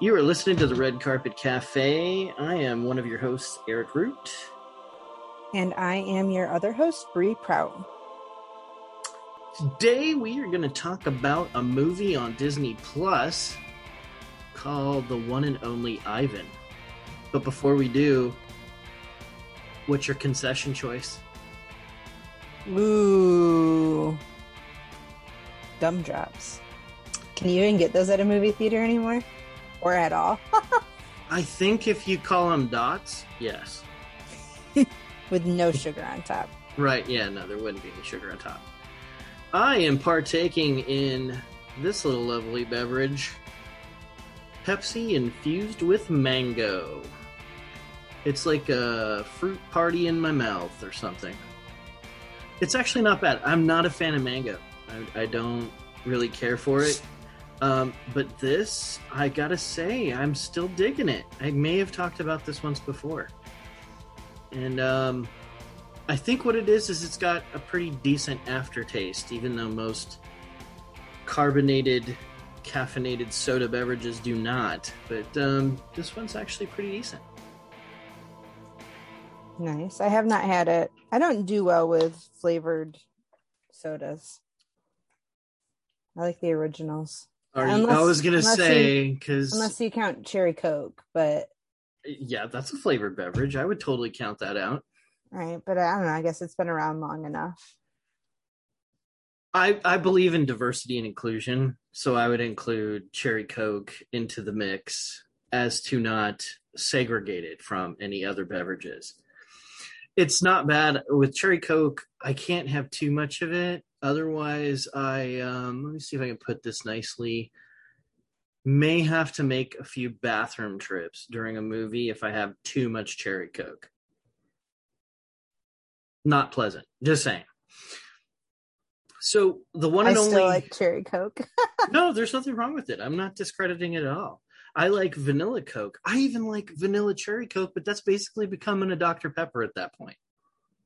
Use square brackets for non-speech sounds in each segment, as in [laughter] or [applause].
You are listening to the Red Carpet Cafe. I am one of your hosts, Eric Root. And I am your other host, Bree Prout. Today we are going to talk about a movie on Disney Plus called The One and Only Ivan. But before we do, what's your concession choice? Ooh. Gumdrops. Can you even get those at a movie theater anymore? Or at all? [laughs] I think if you call them dots, yes. [laughs] With no sugar on top. Right, yeah, no, there wouldn't be any sugar on top. I am partaking in this little lovely beverage Pepsi infused with mango. It's like a fruit party in my mouth or something. It's actually not bad. I'm not a fan of mango. I, I don't really care for it. Um, but this, I gotta say, I'm still digging it. I may have talked about this once before. And um, I think what it is is it's got a pretty decent aftertaste, even though most carbonated, caffeinated soda beverages do not. But um, this one's actually pretty decent. Nice. I have not had it. I don't do well with flavored sodas. I like the originals. Are you, I was gonna say because Unless you count cherry coke, but yeah, that's a flavored beverage. I would totally count that out. right. But I don't know. I guess it's been around long enough. I I believe in diversity and inclusion, so I would include cherry coke into the mix as to not segregate it from any other beverages. It's not bad with cherry coke. I can't have too much of it. Otherwise, I um, let me see if I can put this nicely. May have to make a few bathroom trips during a movie if I have too much cherry coke. Not pleasant. Just saying. So the one I and still only like cherry coke. [laughs] no, there's nothing wrong with it. I'm not discrediting it at all. I like vanilla Coke. I even like vanilla cherry Coke, but that's basically becoming a Dr. Pepper at that point.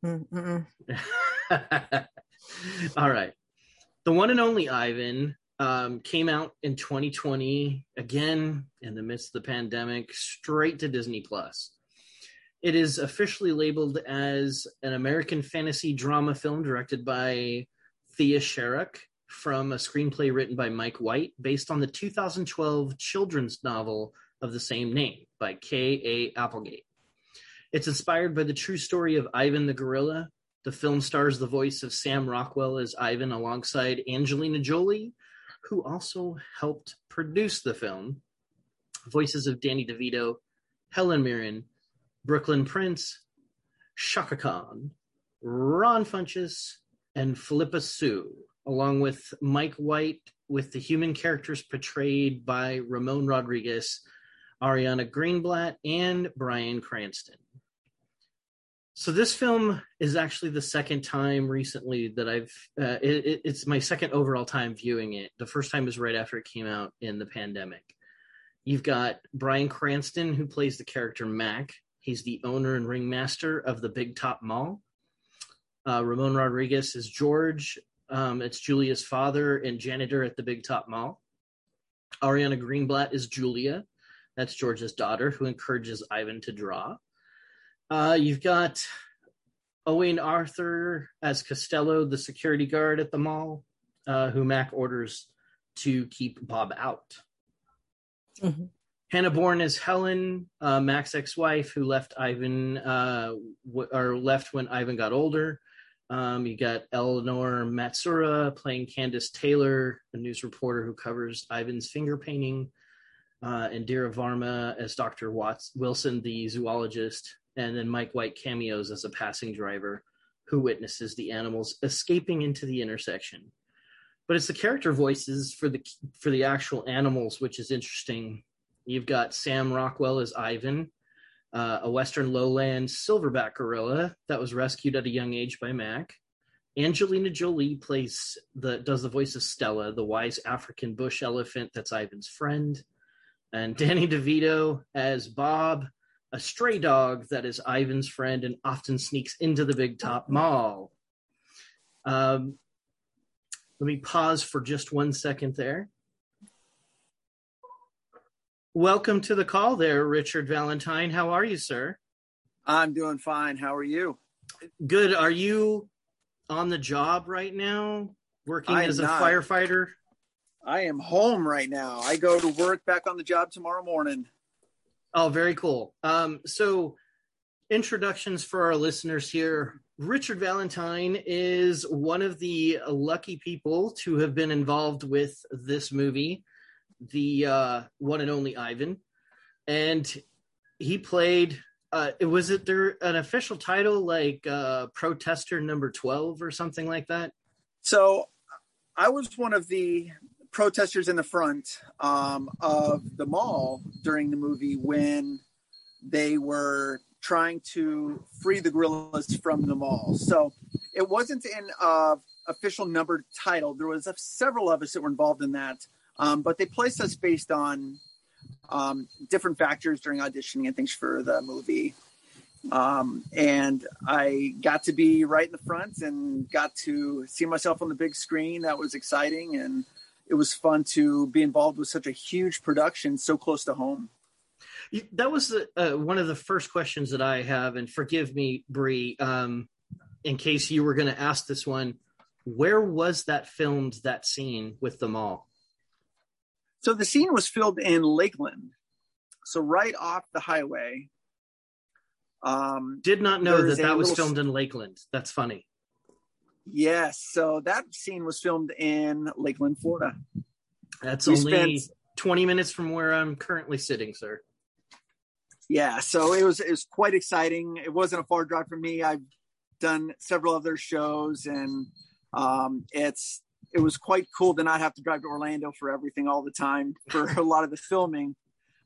[laughs] [laughs] All right. The one and only Ivan um, came out in 2020, again, in the midst of the pandemic, straight to Disney Plus. It is officially labeled as an American fantasy drama film directed by Thea Sharrock from a screenplay written by Mike White based on the 2012 children's novel of the same name by K.A. Applegate. It's inspired by the true story of Ivan the gorilla. The film stars the voice of Sam Rockwell as Ivan alongside Angelina Jolie, who also helped produce the film. Voices of Danny DeVito, Helen Mirren, Brooklyn Prince, Chaka Khan, Ron Funches, and Phillipa Soo, along with Mike White, with the human characters portrayed by Ramon Rodriguez, Ariana Greenblatt, and Bryan Cranston. So this film is actually the second time recently that I've. Uh, it, it- it's my second overall time viewing it. The first time was right after it came out in the pandemic. You've got Bryan Cranston who plays the character Mac. He's the owner and ringmaster of the Big Top Mall. Uh, Ramon Rodriguez is George. Um, it's Julia's father and janitor at the Big Top Mall. Ariana Greenblatt is Julia. That's George's daughter who encourages Ivan to draw. Uh, you've got Owen Arthur as Costello, the security guard at the mall, uh, who Mac orders to keep Bob out. Mhm. Hannah Bourne is Helen, uh, Mac's ex-wife, who left Ivan, uh, w- or left when Ivan got older. Um, you got Eleanor Matsuura playing Candace Taylor, a news reporter who covers Ivan's finger painting, uh, and Dira Varma as Dr. Watts Wilson, the zoologist, and then Mike White cameos as a passing driver who witnesses the animals escaping into the intersection. But it's the character voices for the for the actual animals, which is interesting. You've got Sam Rockwell as Ivan, uh, a Western lowland silverback gorilla that was rescued at a young age by Mac. Angelina Jolie plays the does the voice of Stella, the wise African bush elephant that's Ivan's friend, and Danny DeVito as Bob, a stray dog that is Ivan's friend and often sneaks into the Big Top Mall. Um, let me pause for just one second there. Welcome to the call there, Richard Valentine. How are you, sir? I'm doing fine. How are you? Good. Are you on the job right now, working as a not. firefighter? I am home right now. I go to work back on the job tomorrow morning. Oh, very cool. Um, so, introductions for our listeners here. Richard Valentine is one of the lucky people to have been involved with this movie, the uh, one and only Ivan, and he played. Uh, was it there an official title like uh, protester number twelve or something like that? So, I was one of the protesters in the front um, of the mall during the movie when they were trying to free the gorillas from the mall. So it wasn't in a official numbered title. There was several of us that were involved in that, um, but they placed us based on um, different factors during auditioning and things for the movie. Um, and I got to be right in the front and got to see myself on the big screen. That was exciting and it was fun to be involved with such a huge production so close to home. That was the, uh, one of the first questions that I have, and forgive me, Bree, um, in case you were going to ask this one. Where was that filmed? That scene with the mall. So the scene was filmed in Lakeland, so right off the highway. Um, Did not know that that was filmed in Lakeland. That's funny. Yes. So that scene was filmed in Lakeland, Florida. That's we only spent, 20 minutes from where I'm currently sitting, sir. Yeah. So it was, it was quite exciting. It wasn't a far drive for me. I've done several other shows and um, it's, it was quite cool to not have to drive to Orlando for everything all the time for a lot of the filming.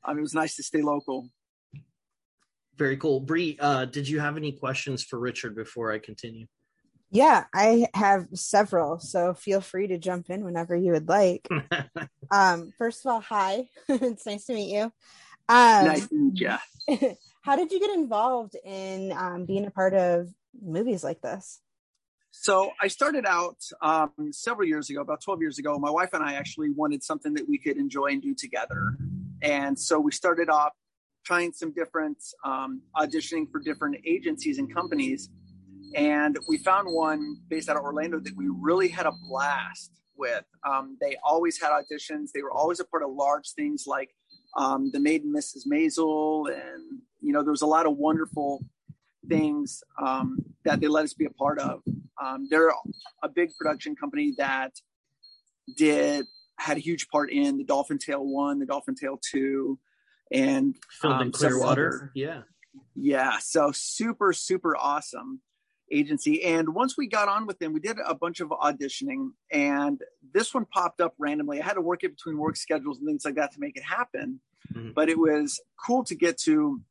Um, it was nice to stay local. Very cool. Bree, uh, did you have any questions for Richard before I continue? Yeah, I have several, so feel free to jump in whenever you would like. [laughs] um, first of all, hi, [laughs] it's nice to meet you. Um, nice to meet you. [laughs] how did you get involved in um, being a part of movies like this? So I started out um, several years ago, about 12 years ago. My wife and I actually wanted something that we could enjoy and do together. And so we started off trying some different um, auditioning for different agencies and companies and we found one based out of Orlando that we really had a blast with. Um, they always had auditions. They were always a part of large things like um, the Maiden Mrs. Maisel, and you know there was a lot of wonderful things um, that they let us be a part of. Um, they're a big production company that did had a huge part in the Dolphin Tale one, the Dolphin Tale two, and filmed in um, Clearwater. Yeah, yeah. So super super awesome agency. And once we got on with them, we did a bunch of auditioning, and this one popped up randomly. I had to work it between work schedules and things like that to make it happen. Mm-hmm. But it was cool to get to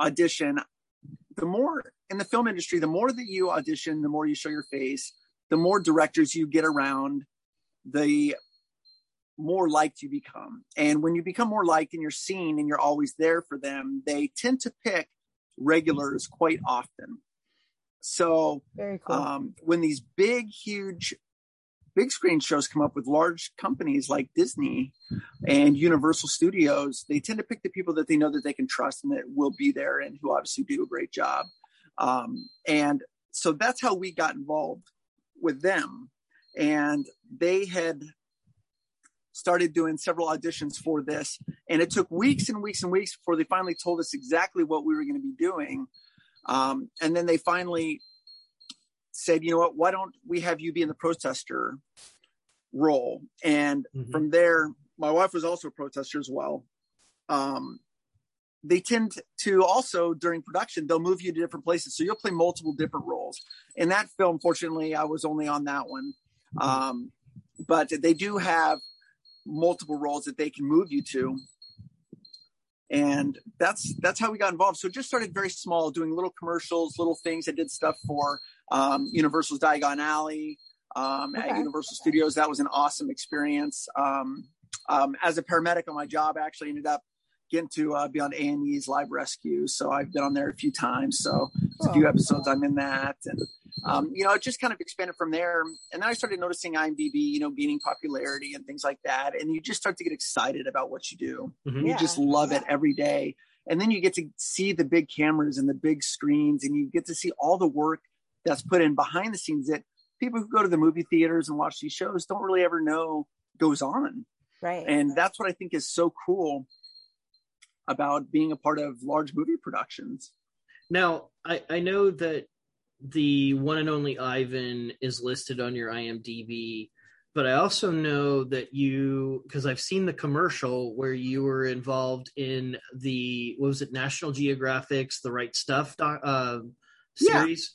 audition. The more in the film industry, the more that you audition, the more you show your face, the more directors you get around, the more liked you become. And when you become more liked and you're seen and you're always there for them, they tend to pick regulars quite often. So cool. Um, when these big, huge, big screen shows come up with large companies like Disney and Universal Studios, they tend to pick the people that they know that they can trust and that will be there and who obviously do a great job. Um, and so that's how we got involved with them. And they had started doing several auditions for this. And it took weeks and weeks and weeks before they finally told us exactly what we were going to be doing. Um, and then they finally said, you know what, why don't we have you be in the protester role? And mm-hmm. from there, my wife was also a protester as well. Um, they tend to also during production they'll move you to different places so you'll play multiple different roles in that film fortunately i was only on that one mm-hmm. um, but they do have multiple roles that they can move you to and that's that's how we got involved. So it just started very small doing little commercials little things. I did stuff for um, universal's diagon alley um, okay. at universal studios. That was an awesome experience. Um, um, as a paramedic on my job I actually ended up getting to uh, be on A&E's Live Rescue. So I've been on there a few times. So a few episodes I'm in that. And, um, you know, it just kind of expanded from there. And then I started noticing IMDb, you know, gaining popularity and things like that. And you just start to get excited about what you do. Mhm. You Yeah. just love it every day. And then you get to see the big cameras and the big screens and you get to see all the work that's put in behind the scenes that people who go to the movie theaters and watch these shows don't really ever know goes on Right. and that's what i think is so cool about being a part of large movie productions Now, I, I know that the one and only Ivan is listed on your IMDb, but I also know that you, because I've seen the commercial where you were involved in the, what was it, National Geographic's The Right Stuff uh, Yeah. series?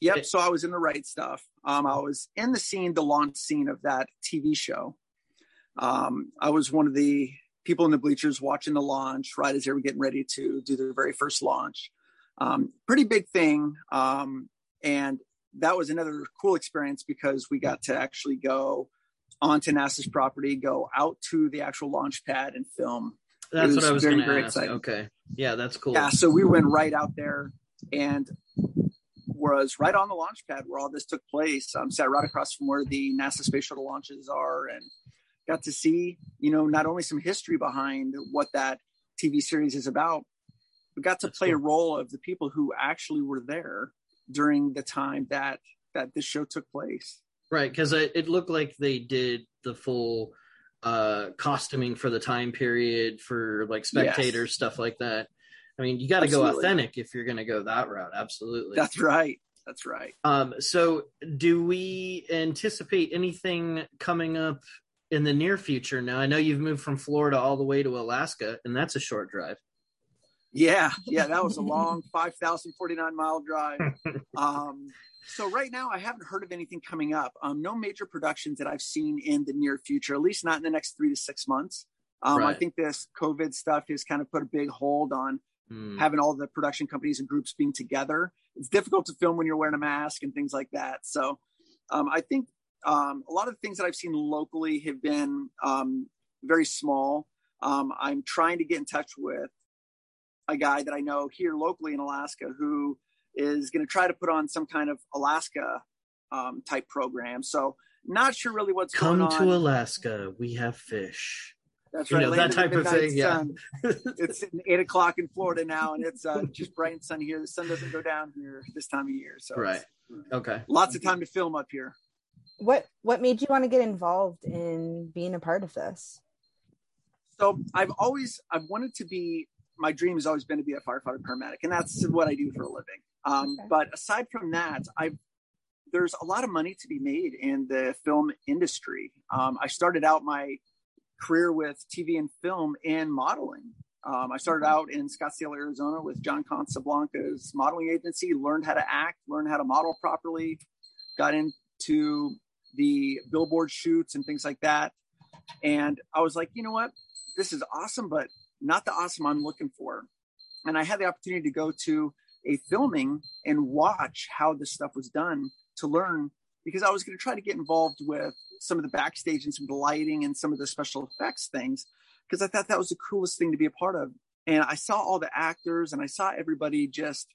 yep It- so i was in the right stuff um, i was in the scene the launch scene of that tv show um, i was one of the people in the bleachers watching the launch right as they were getting ready to do their very first launch um, pretty big thing um, and that was another cool experience because we got to actually go onto nasa's property go out to the actual launch pad and film That's what I was very, going to very ask. exciting. Okay. Yeah, that's cool. Yeah, so we went right out there and was right on the launch pad where all this took place. Um, sat right across from where the NASA space shuttle launches are, and got to see, you know, not only some history behind what that TV series is about, but got to play a role of the people who actually were there during the time that that this show took place. Right, because it, it looked like they did the full uh costuming for the time period for like spectators stuff like that i mean you got to go authentic if you're going to go that route absolutely That's right. That's right. um so do we anticipate anything coming up in the near future now i know you've moved from florida all the way to alaska and that's a short drive Yeah, yeah, that was a long [laughs] 5,049 mile drive. [laughs] Um, so right now, I haven't heard of anything coming up. Um, no major productions that I've seen in the near future, at least not in the next three to six months. Um, I think this COVID stuff has kind of put a big hold on Hmm. having all the production companies and groups being together. It's difficult to film when you're wearing a mask and things like that. So um, I think um, a lot of the things that I've seen locally have been um, very small. Um, I'm trying to get in touch with a guy that I know here locally in Alaska who is going to try to put on some kind of Alaska um, type program. So not sure really what's come going on. Come to alaska we have fish That's you right. know, that type of thing, yeah. it's eight o'clock in Florida now, and it's uh, just bright and sunny here. The sun doesn't go down here this time of year, so right okay lots of time to film up here. What what made you want to get involved in being a part of this? So I've always I've wanted to be. My dream has always been to be a firefighter paramedic, and that's what I do for a living. Um, Okay. But aside from that, I've there's a lot of money to be made in the film industry. Um, I started out my career with TV and film and modeling. Um, I started out in Scottsdale, Arizona with John Casablancas modeling agency, learned how to act, learned how to model properly, got into the billboard shoots and things like that. And I was like, you know what? This is awesome, but not the awesome I'm looking for. And I had the opportunity to go to a filming and watch how this stuff was done to learn because I was going to try to get involved with some of the backstage and some of the lighting and some of the special effects things because I thought that was the coolest thing to be a part of. And I saw all the actors and I saw everybody just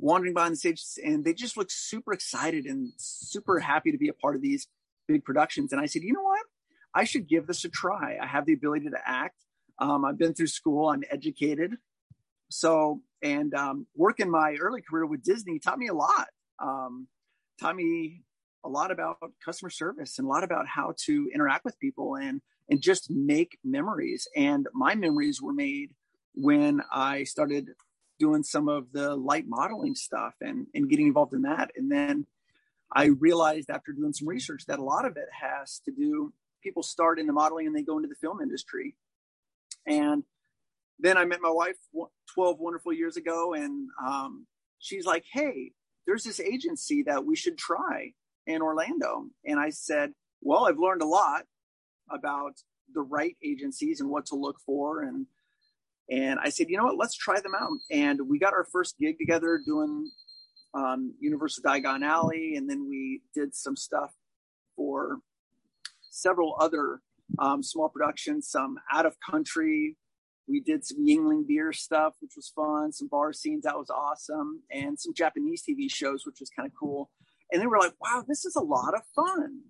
wandering behind the stage and they just looked super excited and super happy to be a part of these big productions. And I said, you know what? I should give this a try. I have the ability to act. Um, I've been through school. I'm educated. So, and um, working my early career with Disney taught me a lot. Um, taught me a lot about customer service and a lot about how to interact with people and and just make memories. And my memories were made when I started doing some of the light modeling stuff and and getting involved in that. And then I realized after doing some research that a lot of it has to do people start in the modeling and they go into the film industry. And then I met my wife 12 wonderful years ago, and um, she's like, Hey, there's this agency that we should try in Orlando. And I said, Well, I've learned a lot about the right agencies and what to look for. And and I said, you know what, let's try them out. And we got our first gig together doing um, Universal Diagon Alley, and then we did some stuff for several other um, small productions, some out of country we did some Yuengling beer stuff, which was fun. Some bar scenes that was awesome, and some Japanese TV shows, which was kind of cool. And then we're like, wow, this is a lot of fun.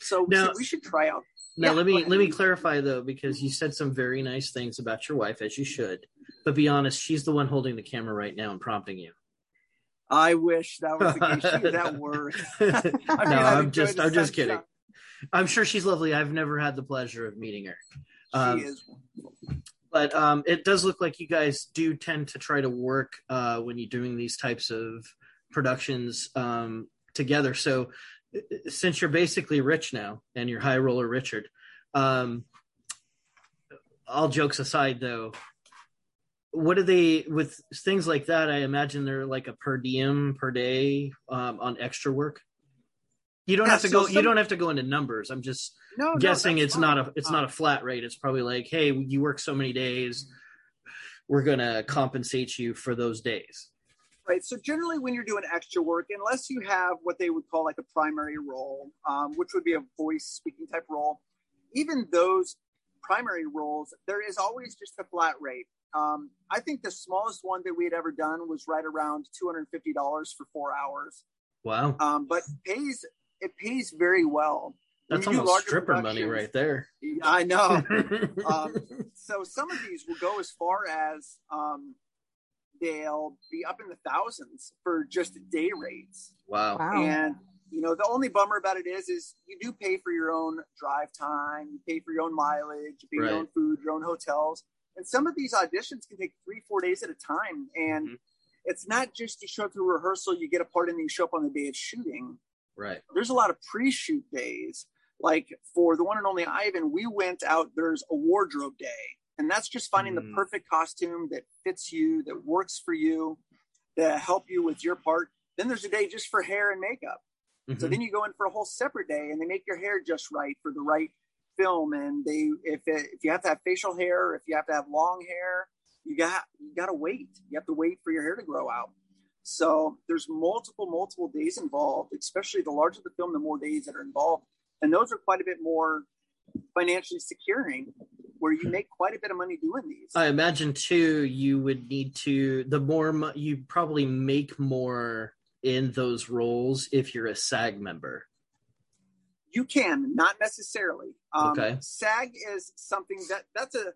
So we, Now- we should try out. Now Yeah, let me let me clarify though, because you said some very nice things about your wife, as you should. But be honest, she's the one holding the camera right now and prompting you. I wish that was the case. She was at [laughs] no, [laughs] I mean, I'd I'm just I'm just kidding. I'm sure she's lovely. I've never had the pleasure of meeting her. She Um, is. but um, it does look like you guys do tend to try to work uh, when you're doing these types of productions um, together. So, since you're basically rich now and you're high roller Richard, um, all jokes aside, though, what do they with things like that? I imagine they're like a per diem per day um, on extra work. You don't Yeah, have to so go. you don't have to go into numbers. I'm just No, no, guessing that's it's fine. not a it's not a flat rate. It's probably like, hey, you work so many days, we're gonna compensate you for those days. Right. So generally, when you're doing extra work, unless you have what they would call like a primary role, um, which would be a voice speaking type role, even those primary roles, there is always just a flat rate. Um, I think the smallest one that we had ever done was right around two hundred fifty dollars for four hours, Wow, um, but pays it pays very well. That's almost stripper money right there. I know. [laughs] um, so some of these will go as far as um, they'll be up in the thousands for just day rates. wow. Wow. And you know, the only bummer about it is, is you do pay for your own drive time, you pay for your own mileage, you pay for your own food, your own hotels, and some of these auditions can take three, four days at a time. And Mhm. it's not just you show up to rehearsal, you get a part, and then you show up on the day of shooting Right. there's a lot of pre-shoot days. Like for the one and only Ivan, we went out. There's a wardrobe day, and that's just finding Mm. the perfect costume that fits you, that works for you, that help you with your part. Then there's a day just for hair and makeup. So Mhm. then you go in for a whole separate day, and they make your hair just right for the right film. And they, if it, if you have to have facial hair, if you have to have long hair, you got you got to wait. You have to wait for your hair to grow out. So there's multiple multiple days involved. Especially the larger the film, the more days that are involved, and those are quite a bit more financially securing, where you make quite a bit of money doing these. I imagine too. You would need to the more mo- you probably make more in those roles if you're a SAG member. You can, not necessarily. Um, Okay. SAG is something that that's a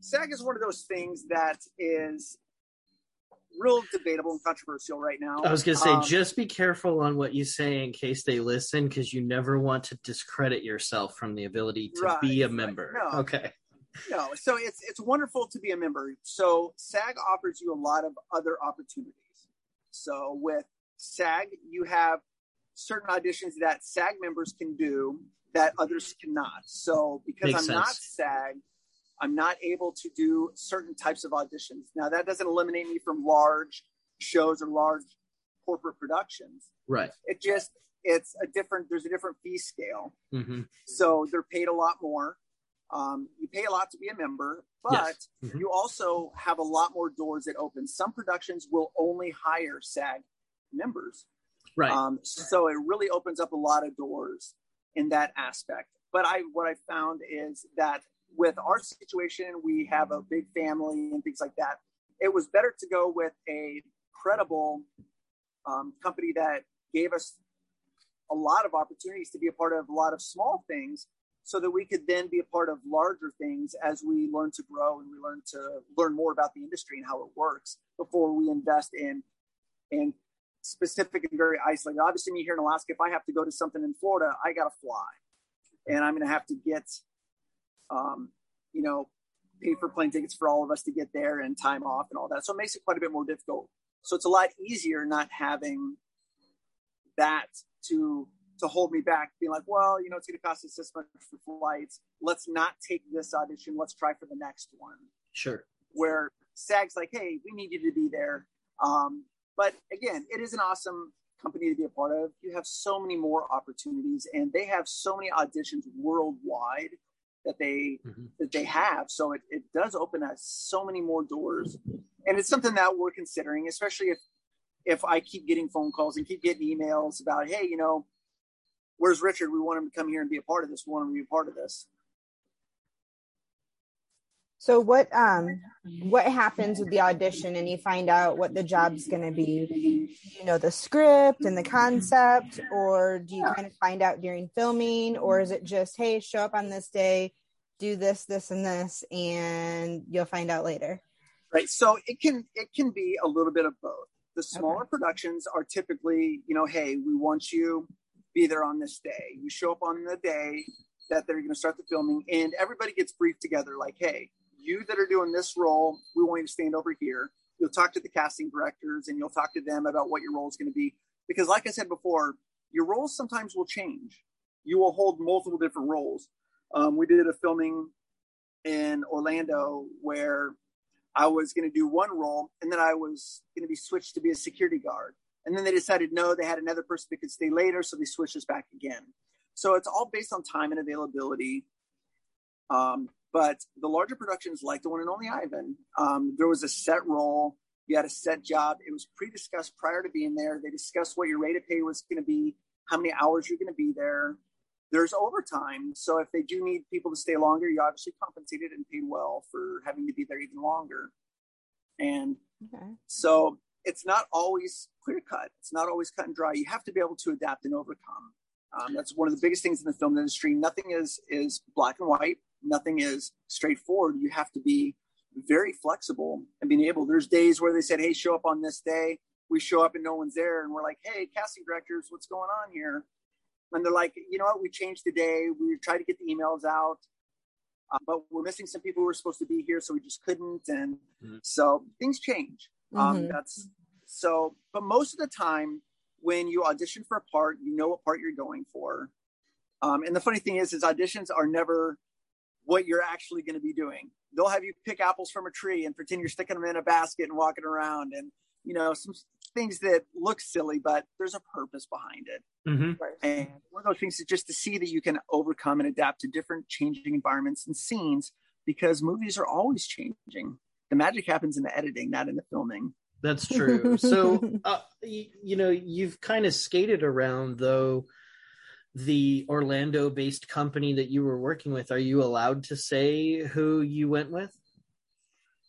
SAG is one of those things that is real debatable and controversial right now. I was gonna say, Um, just be careful on what you say in case they listen, because you never want to discredit yourself from the ability to Right, be a right. member. No. Okay. No, so it's it's wonderful to be a member. So SAG offers you a lot of other opportunities. So with SAG, you have certain auditions that SAG members can do that others cannot. So because Makes I'm not. SAG, I'm not able to do certain types of auditions. Now that doesn't eliminate me from large shows or large corporate productions. Right. It just it's a different there's a different fee scale. hmm So they're paid a lot more. Um, you pay a lot to be a member, but Yes. Mhm. you also have a lot more doors that open. Some productions will only hire SAG members. Right. Um, so it really opens up a lot of doors in that aspect. But I, what I found is that with our situation, we have a big family and things like that. It was better to go with a credible um, company that gave us a lot of opportunities to be a part of a lot of small things so that we could then be a part of larger things as we learn to grow and we learn to learn more about the industry and how it works before we invest in in specific and very isolated. Obviously, me here in Alaska, if I have to go to something in Florida, I got to fly, and I'm going to have to get, um, you know, pay for plane tickets for all of us to get there and time off and all that. So it makes it quite a bit more difficult. So it's a lot easier not having that to to hold me back, being like, well, you know, it's going to cost us this much for flights. Let's not take this audition. Let's try for the next one Sure. where SAG's like, hey, we need you to be there. Um, but again, it is an awesome company to be a part of. You have so many more opportunities, and they have so many auditions worldwide that they Mhm. that they have. So it, it does open us so many more doors, and it's something that we're considering, especially if if I keep getting phone calls and keep getting emails about, hey, you know, where's Richard? We want him to come here and be a part of this. We want him to be a part of this. So what um what happens with the audition and you find out what the job's going to be? You know the script and the concept or do you kind of find out during filming or is it just hey, show up on this day, do this this and this and you'll find out later? Right. So it can it can be a little bit of both. The smaller okay. productions are typically, you know, hey, we want you be there on this day. You show up on the day that they're going to start the filming and everybody gets briefed together like, hey, you that are doing this role, we want you to stand over here. You'll talk to the casting directors and you'll talk to them about what your role is going to be. Because, like I said before, your roles sometimes will change. You will hold multiple different roles. Um, we did a filming in Orlando where I was going to do one role and then I was going to be switched to be a security guard. And then they decided no, they had another person that could stay later, so they switched us back again. So it's all based on time and availability. Um, but the larger productions, like the one and only Ivan, um, there was a set role. You had a set job. It was pre-discussed prior to being there. They discussed what your rate of pay was going to be, how many hours you're going to be there. There's overtime, so if they do need people to stay longer, you're obviously compensated and paid well for having to be there even longer. And okay. so it's not always clear cut. It's not always cut and dry. You have to be able to adapt and overcome. Um, that's one of the biggest things in the film industry. Nothing is is black and white nothing is straightforward. You have to be very flexible and being able. There's days where they said, "Hey, show up on this day." We show up and no one's there, and we're like, "Hey, casting directors, what's going on here?" And they're like, "You know what? We changed the day. We tried to get the emails out, uh, but we're missing some people who were supposed to be here, so we just couldn't." And mm-hmm. so things change. Um, mm-hmm. that's so. But most of the time, when you audition for a part, you know what part you're going for. Um, and the funny thing is, is auditions are never what you're actually going to be doing. They'll have you pick apples from a tree and pretend you're sticking them in a basket and walking around and, you know, some things that look silly, but there's a purpose behind it. Mm-hmm. And one of those things is just to see that you can overcome and adapt to different changing environments and scenes because movies are always changing. The magic happens in the editing, not in the filming. That's [laughs] true. so, uh, you, you know, you've kind of skated around though the Orlando based company that you were working with, are you allowed to say who you went with?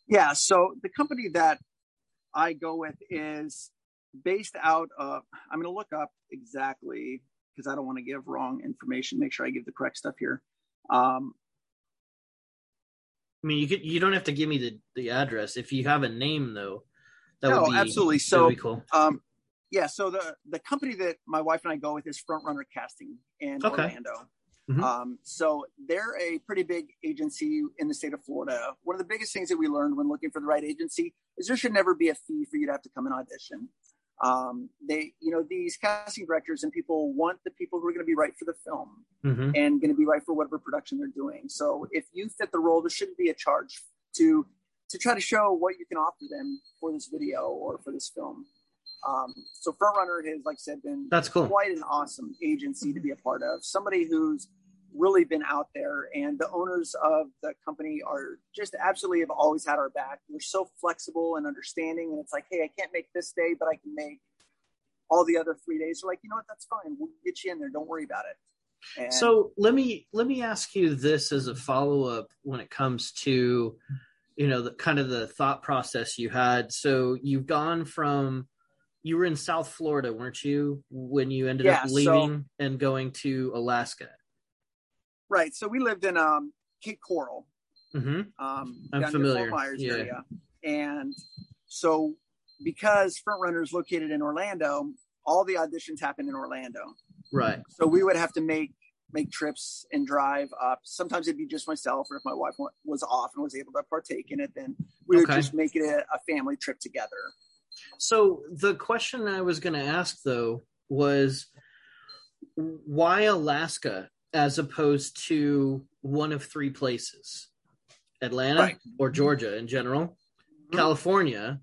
Yeah, so the company that I go with is based out of, I'm going to look up exactly because I don't want to give wrong information, make sure I give the correct stuff here. Um, I mean, you could, you don't have to give me the, the address. If you have a name though, that no, would be absolutely. So, cool. um, yeah, so the the company that my wife and I go with is Front Runner Casting in okay. Orlando. Mm-hmm. Um, so they're a pretty big agency in the state of Florida. One of the biggest things that we learned when looking for the right agency is there should never be a fee for you to have to come and audition. Um, they, you know, these casting directors and people want the people who are going to be right for the film mm-hmm. and going to be right for whatever production they're doing. So if you fit the role, there shouldn't be a charge to to try to show what you can offer them for this video or for this film. Um, so Frontrunner has, like I said, been that's cool. quite an awesome agency to be a part of. Somebody who's really been out there, and the owners of the company are just absolutely have always had our back. They're so flexible and understanding, and it's like, hey, I can't make this day, but I can make all the other three days. They're like, you know what, that's fine. We'll get you in there. Don't worry about it. And so let me let me ask you this as a follow up when it comes to you know the kind of the thought process you had. So you've gone from you were in South Florida, weren't you, when you ended yeah, up leaving so, and going to Alaska? Right. So we lived in um, Cape Coral. Mm-hmm. Um, I'm familiar. Myers yeah. area. And so because Front Runner is located in Orlando, all the auditions happen in Orlando. Right. So we would have to make make trips and drive up. Sometimes it'd be just myself, or if my wife was off and was able to partake in it, then we would just make it a, a family trip together. So the question I was going to ask though was why Alaska as opposed to one of three places? Atlanta right. or Georgia in general, mm-hmm. California,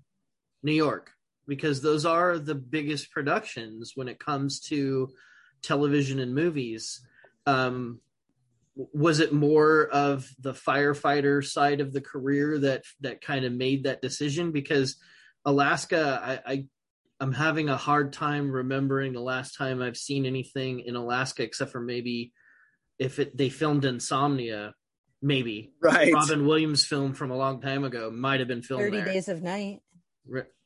New York, because those are the biggest productions when it comes to television and movies. Um, was it more of the firefighter side of the career that that kind of made that decision? Because Alaska, I, I I'm having a hard time remembering the last time I've seen anything in Alaska except for maybe if it they filmed Insomnia maybe Right. Robin Williams film from a long time ago might have been filmed 30 there. Days of Night.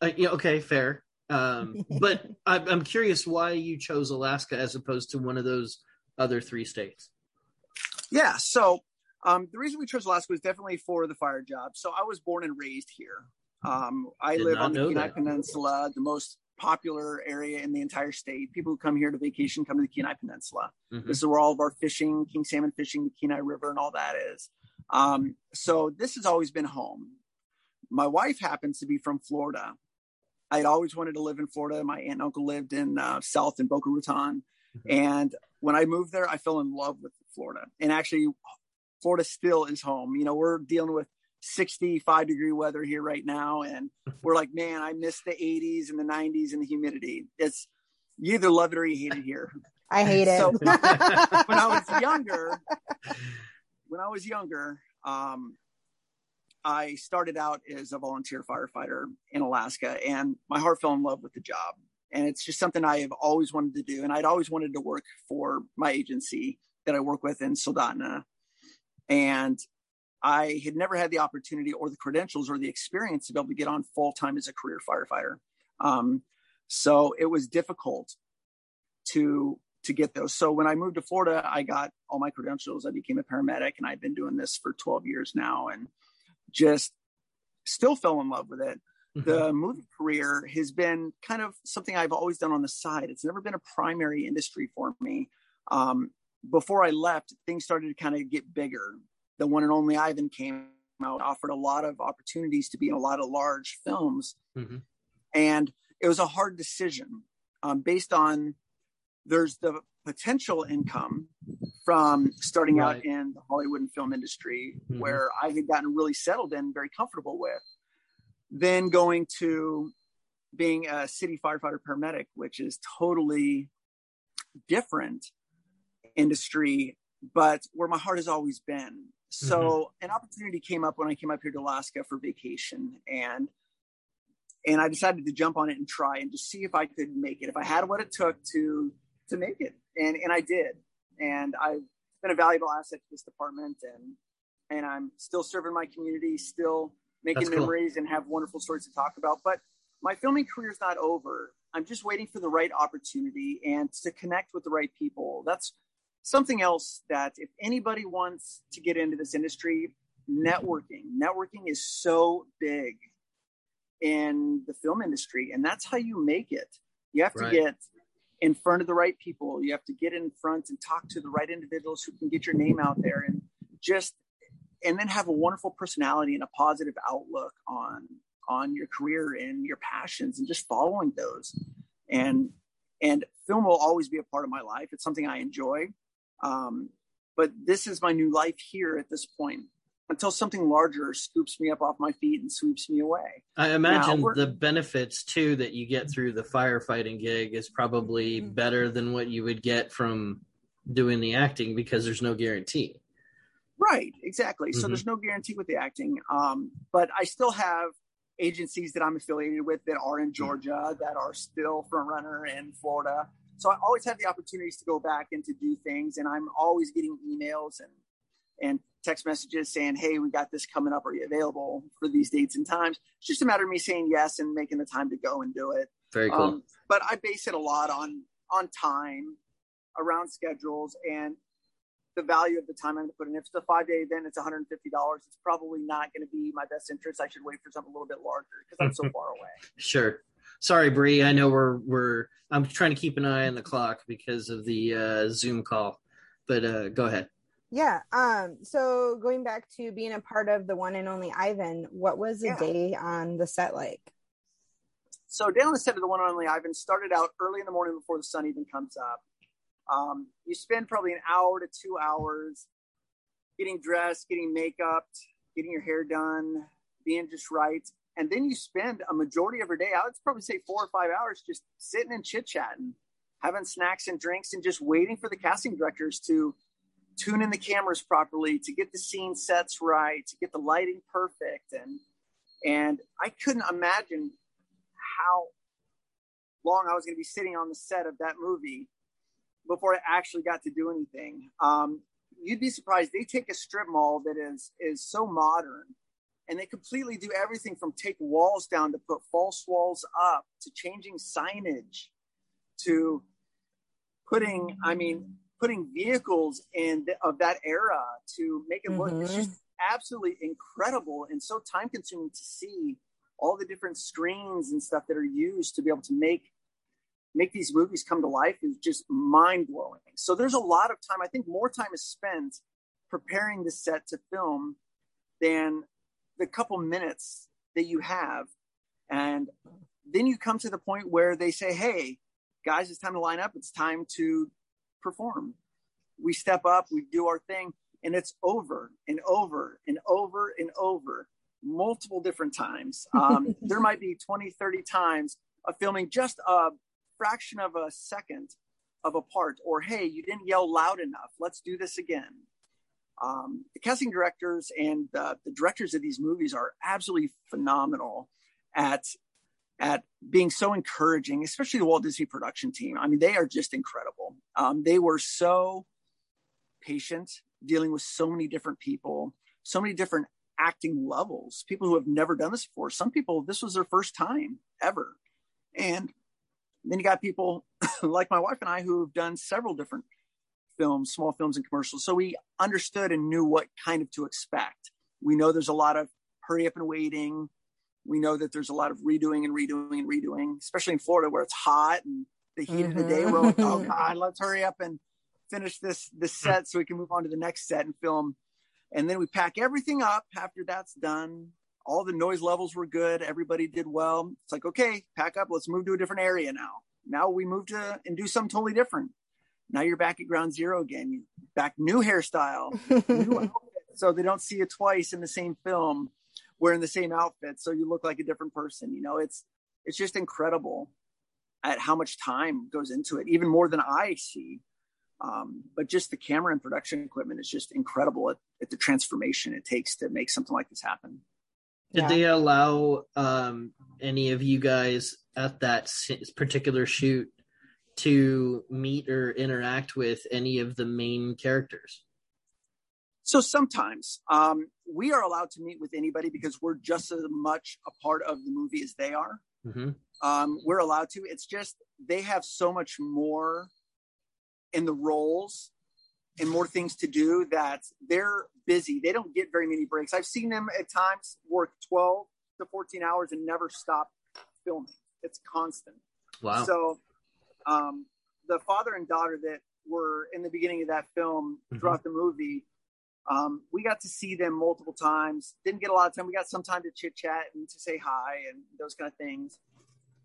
Uh, yeah, okay, fair. Um, [laughs] but I'm, I'm curious why you chose Alaska as opposed to one of those other three states. Yeah. So um, the reason we chose Alaska was definitely for the fire job. So I was born and raised here. Um, I Did live on the Kenai. Peninsula, the most popular area in the entire state. People who come here to vacation come to the Kenai Peninsula. Mhm. This is where all of our fishing, king salmon fishing, the Kenai River, and all that is. Um, so this has always been home. My wife happens to be from Florida. I had always wanted to live in Florida. My aunt and uncle lived in uh, South in Boca Raton, Mhm. and when I moved there, I fell in love with Florida. And actually, Florida still is home. You know, we're dealing with 65 degree weather here right now, and [laughs] we're like, man, I miss the 80s and the 90s and the humidity. It's you either love it or you hate it here. [laughs] I hate it. So- [laughs] when I was younger, when I was younger, um, I started out as a volunteer firefighter in Alaska, and my heart fell in love with the job. And it's just something I have always wanted to do. And I'd always wanted to work for my agency that I work with in Soldotna. And I had never had the opportunity or the credentials or the experience to be able to get on full time as a career firefighter. Um, so it was difficult to to get those. So when I moved to Florida, I got all my credentials. I became a paramedic, and I've been doing this for 12 years now, and just still fell in love with it. The movie career has been kind of something I've always done on the side. It's never been a primary industry for me. Um, before I left, things started to kind of get bigger. The one and only Ivan came out, offered a lot of opportunities to be in a lot of large films, Mhm. and it was a hard decision um, based on there's the potential income from starting Right. out in the Hollywood and film industry, Mhm. where I had gotten really settled in, very comfortable with. Then going to being a city firefighter paramedic, which is totally different industry, but where my heart has always been. Mm-hmm. So an opportunity came up when I came up here to Alaska for vacation, and and I decided to jump on it and try and just see if I could make it, if I had what it took to to make it, and and I did, and I've been a valuable asset to this department, and and I'm still serving my community, still making That's cool. memories, and have wonderful stories to talk about. But my filming career is not over. I'm just waiting for the right opportunity and to connect with the right people. That's something else that if anybody wants to get into this industry, networking. Networking is so big in the film industry, and that's how you make it. You have to Right. get in front of the right people. You have to get in front and talk to the right individuals who can get your name out there and just and then have a wonderful personality and a positive outlook on on your career and your passions and just following those. And and film will always be a part of my life. It's something I enjoy. Um, but this is my new life here at this point until something larger scoops me up off my feet and sweeps me away. I imagine we're- the benefits too that you get through the firefighting gig is probably Mhm. better than what you would get from doing the acting because there's no guarantee. Right, exactly. So Mhm. there's no guarantee with the acting. Um, but I still have agencies that I'm affiliated with that are in Georgia, that are still front runner in Florida. So I always have the opportunities to go back and to do things. And I'm always getting emails and and text messages saying, Hey, we got this coming up. Are you available for these dates and times? It's just a matter of me saying yes and making the time to go and do it. Very cool. Um, but I base it a lot on on time, around schedules, and the value of the time I'm going to put in. If it's a five day event, it's $150. It's probably not going to be my best interest. I should wait for something a little bit larger because I'm so [laughs] far away. Sure. Sorry, Bree. I know we're we're. I'm trying to keep an eye on the clock because of the uh, Zoom call, but uh, go ahead. Yeah. Um. So going back to being a part of the one and only Ivan, what was the Yeah. day on the set like? So down the set of the one and only Ivan started out early in the morning before the sun even comes up. Um, you spend probably an hour to two hours getting dressed, getting makeup, getting your hair done, being just right. And then you spend a majority of your day, I would probably say four or five hours just sitting and chit chatting, having snacks and drinks, and just waiting for the casting directors to tune in the cameras properly, to get the scene sets right, to get the lighting perfect. And and I couldn't imagine how long I was going to be sitting on the set of that movie before I actually got to do anything. Um, you'd be surprised. They take a strip mall that is is so modern, and they completely do everything from take walls down to put false walls up to changing signage to putting. I mean, putting vehicles in the, of that era to make it look. Mm-hmm. It's just absolutely incredible and so time consuming to see all the different screens and stuff that are used to be able to make make these movies come to life is just mind blowing. So there's a lot of time. I think more time is spent preparing the set to film than the couple minutes that you have. And then you come to the point where they say, Hey, guys, it's time to line up. It's time to perform. We step up, we do our thing, and it's over and over and over and over multiple different times. Um, [laughs] there might be 20, 30 times of filming just a fraction of a second of a part, or hey, you didn't yell loud enough. Let's do this again. Um, the casting directors and uh, the directors of these movies are absolutely phenomenal at at being so encouraging, especially the Walt Disney production team. I mean, they are just incredible. Um, they were so patient, dealing with so many different people, so many different acting levels, people who have never done this before. Some people, this was their first time ever. And then you got people [laughs] like my wife and I who have done several different films, small films and commercials. So we understood and knew what kind of to expect. We know there's a lot of hurry up and waiting. We know that there's a lot of redoing and redoing and redoing, especially in Florida where it's hot and the heat mm-hmm. of the day. We're like, oh God, let's hurry up and finish this this set so we can move on to the next set and film and then we pack everything up after that's done. All the noise levels were good. Everybody did well. It's like, okay, pack up. Let's move to a different area now. Now we move to and do something totally different. Now you're back at ground zero again. You back new hairstyle, new [laughs] outfit, so they don't see you twice in the same film, wearing the same outfit, so you look like a different person. You know, it's it's just incredible at how much time goes into it, even more than I see. Um, but just the camera and production equipment is just incredible at, at, the transformation it takes to make something like this happen. Did yeah. they allow um, any of you guys at that particular shoot to meet or interact with any of the main characters? So sometimes um, we are allowed to meet with anybody because we're just as much a part of the movie as they are. Mm-hmm. Um, we're allowed to. It's just they have so much more in the roles and more things to do that they're busy. They don't get very many breaks. I've seen them at times work 12 to 14 hours and never stop filming. It's constant. Wow. So um, the father and daughter that were in the beginning of that film mm-hmm. throughout the movie, um, we got to see them multiple times. Didn't get a lot of time. We got some time to chit chat and to say hi and those kind of things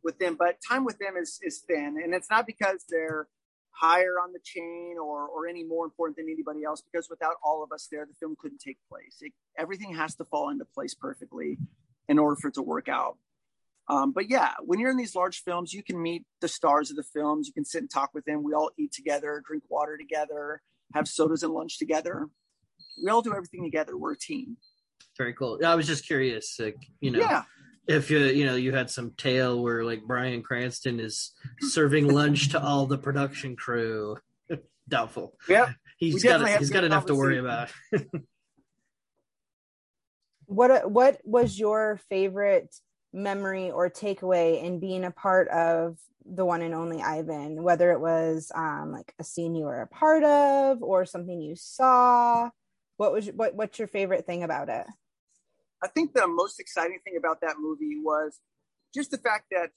with them. But time with them is is thin, and it's not because they're higher on the chain or or any more important than anybody else because without all of us there the film couldn't take place it, everything has to fall into place perfectly in order for it to work out um, but yeah when you're in these large films you can meet the stars of the films. You can sit and talk with them. We all eat together drink water together have sodas and lunch together. We all do everything together. We're a team. Very cool. I was just curious like you know yeah. if you you know you had some tale where like Bryan Cranston is serving lunch to all the production crew. [laughs] Doubtful. Yeah, he's got he's got enough to worry about. [laughs] what what was your favorite memory or takeaway in being a part of the one and only Ivan? Whether it was um, like a scene you were a part of or something you saw. What was what what's your favorite thing about it? I think the most exciting thing about that movie was just the fact that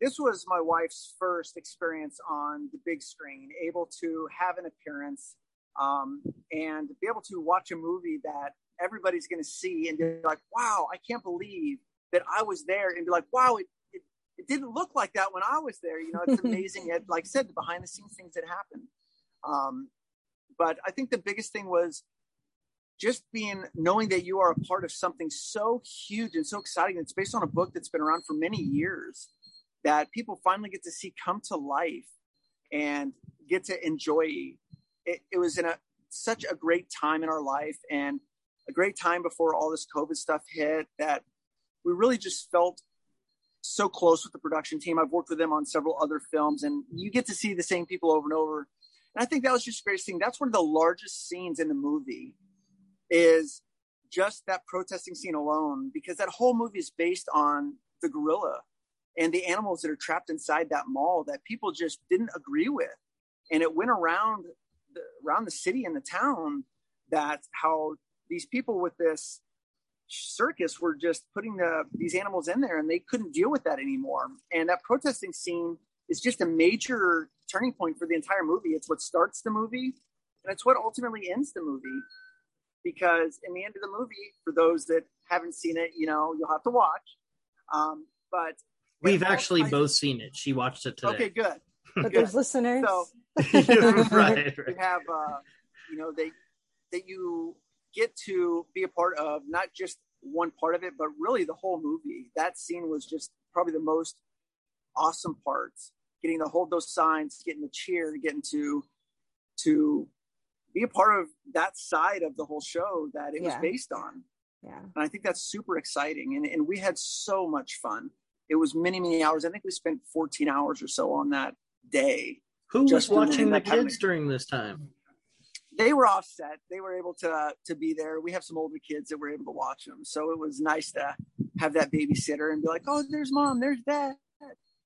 this was my wife's first experience on the big screen, able to have an appearance um, and be able to watch a movie that everybody's going to see and be like, wow, I can't believe that I was there and be like, wow, it, it, it didn't look like that when I was there. You know, it's [laughs] amazing. it, like I said, the behind the scenes things that happened. Um, but I think the biggest thing was just being knowing that you are a part of something so huge and so exciting. It's based on a book that's been around for many years that people finally get to see come to life and get to enjoy. It, it was in a such a great time in our life and a great time before all this COVID stuff hit that we really just felt so close with the production team. I've worked with them on several other films, and you get to see the same people over and over And I think that was just great scene. That's one of the largest scenes in the movie is just that protesting scene alone, because that whole movie is based on the gorilla and the animals that are trapped inside that mall that people just didn't agree with. And it went around the, around the city and the town that how these people with this circus were just putting the, these animals in there and they couldn't deal with that anymore. And that protesting scene is just a major turning point for the entire movie. It's what starts the movie and it's what ultimately ends the movie. Because in the end of the movie, for those that haven't seen it, you know, you'll have to watch. Um, but we've actually both seen it. She watched it today. Okay, good. But there's listeners. So [laughs] [laughs] right, right. you have, uh, you know, they that you get to be a part of not just one part of it, but really the whole movie. That scene was just probably the most awesome parts. Getting to hold those signs, getting to cheer, getting to to be a part of that side of the whole show that it Yeah. was based on. yeah. And I think that's super exciting. And, and we had so much fun. It was many, many hours. I think we spent 14 hours or so on that day. Who was Just doing watching the that of- kids during this time? They were offset. They were able to to be there. We have some older kids that were able to watch them. So it was nice to have that babysitter and be like, oh, there's mom, there's dad.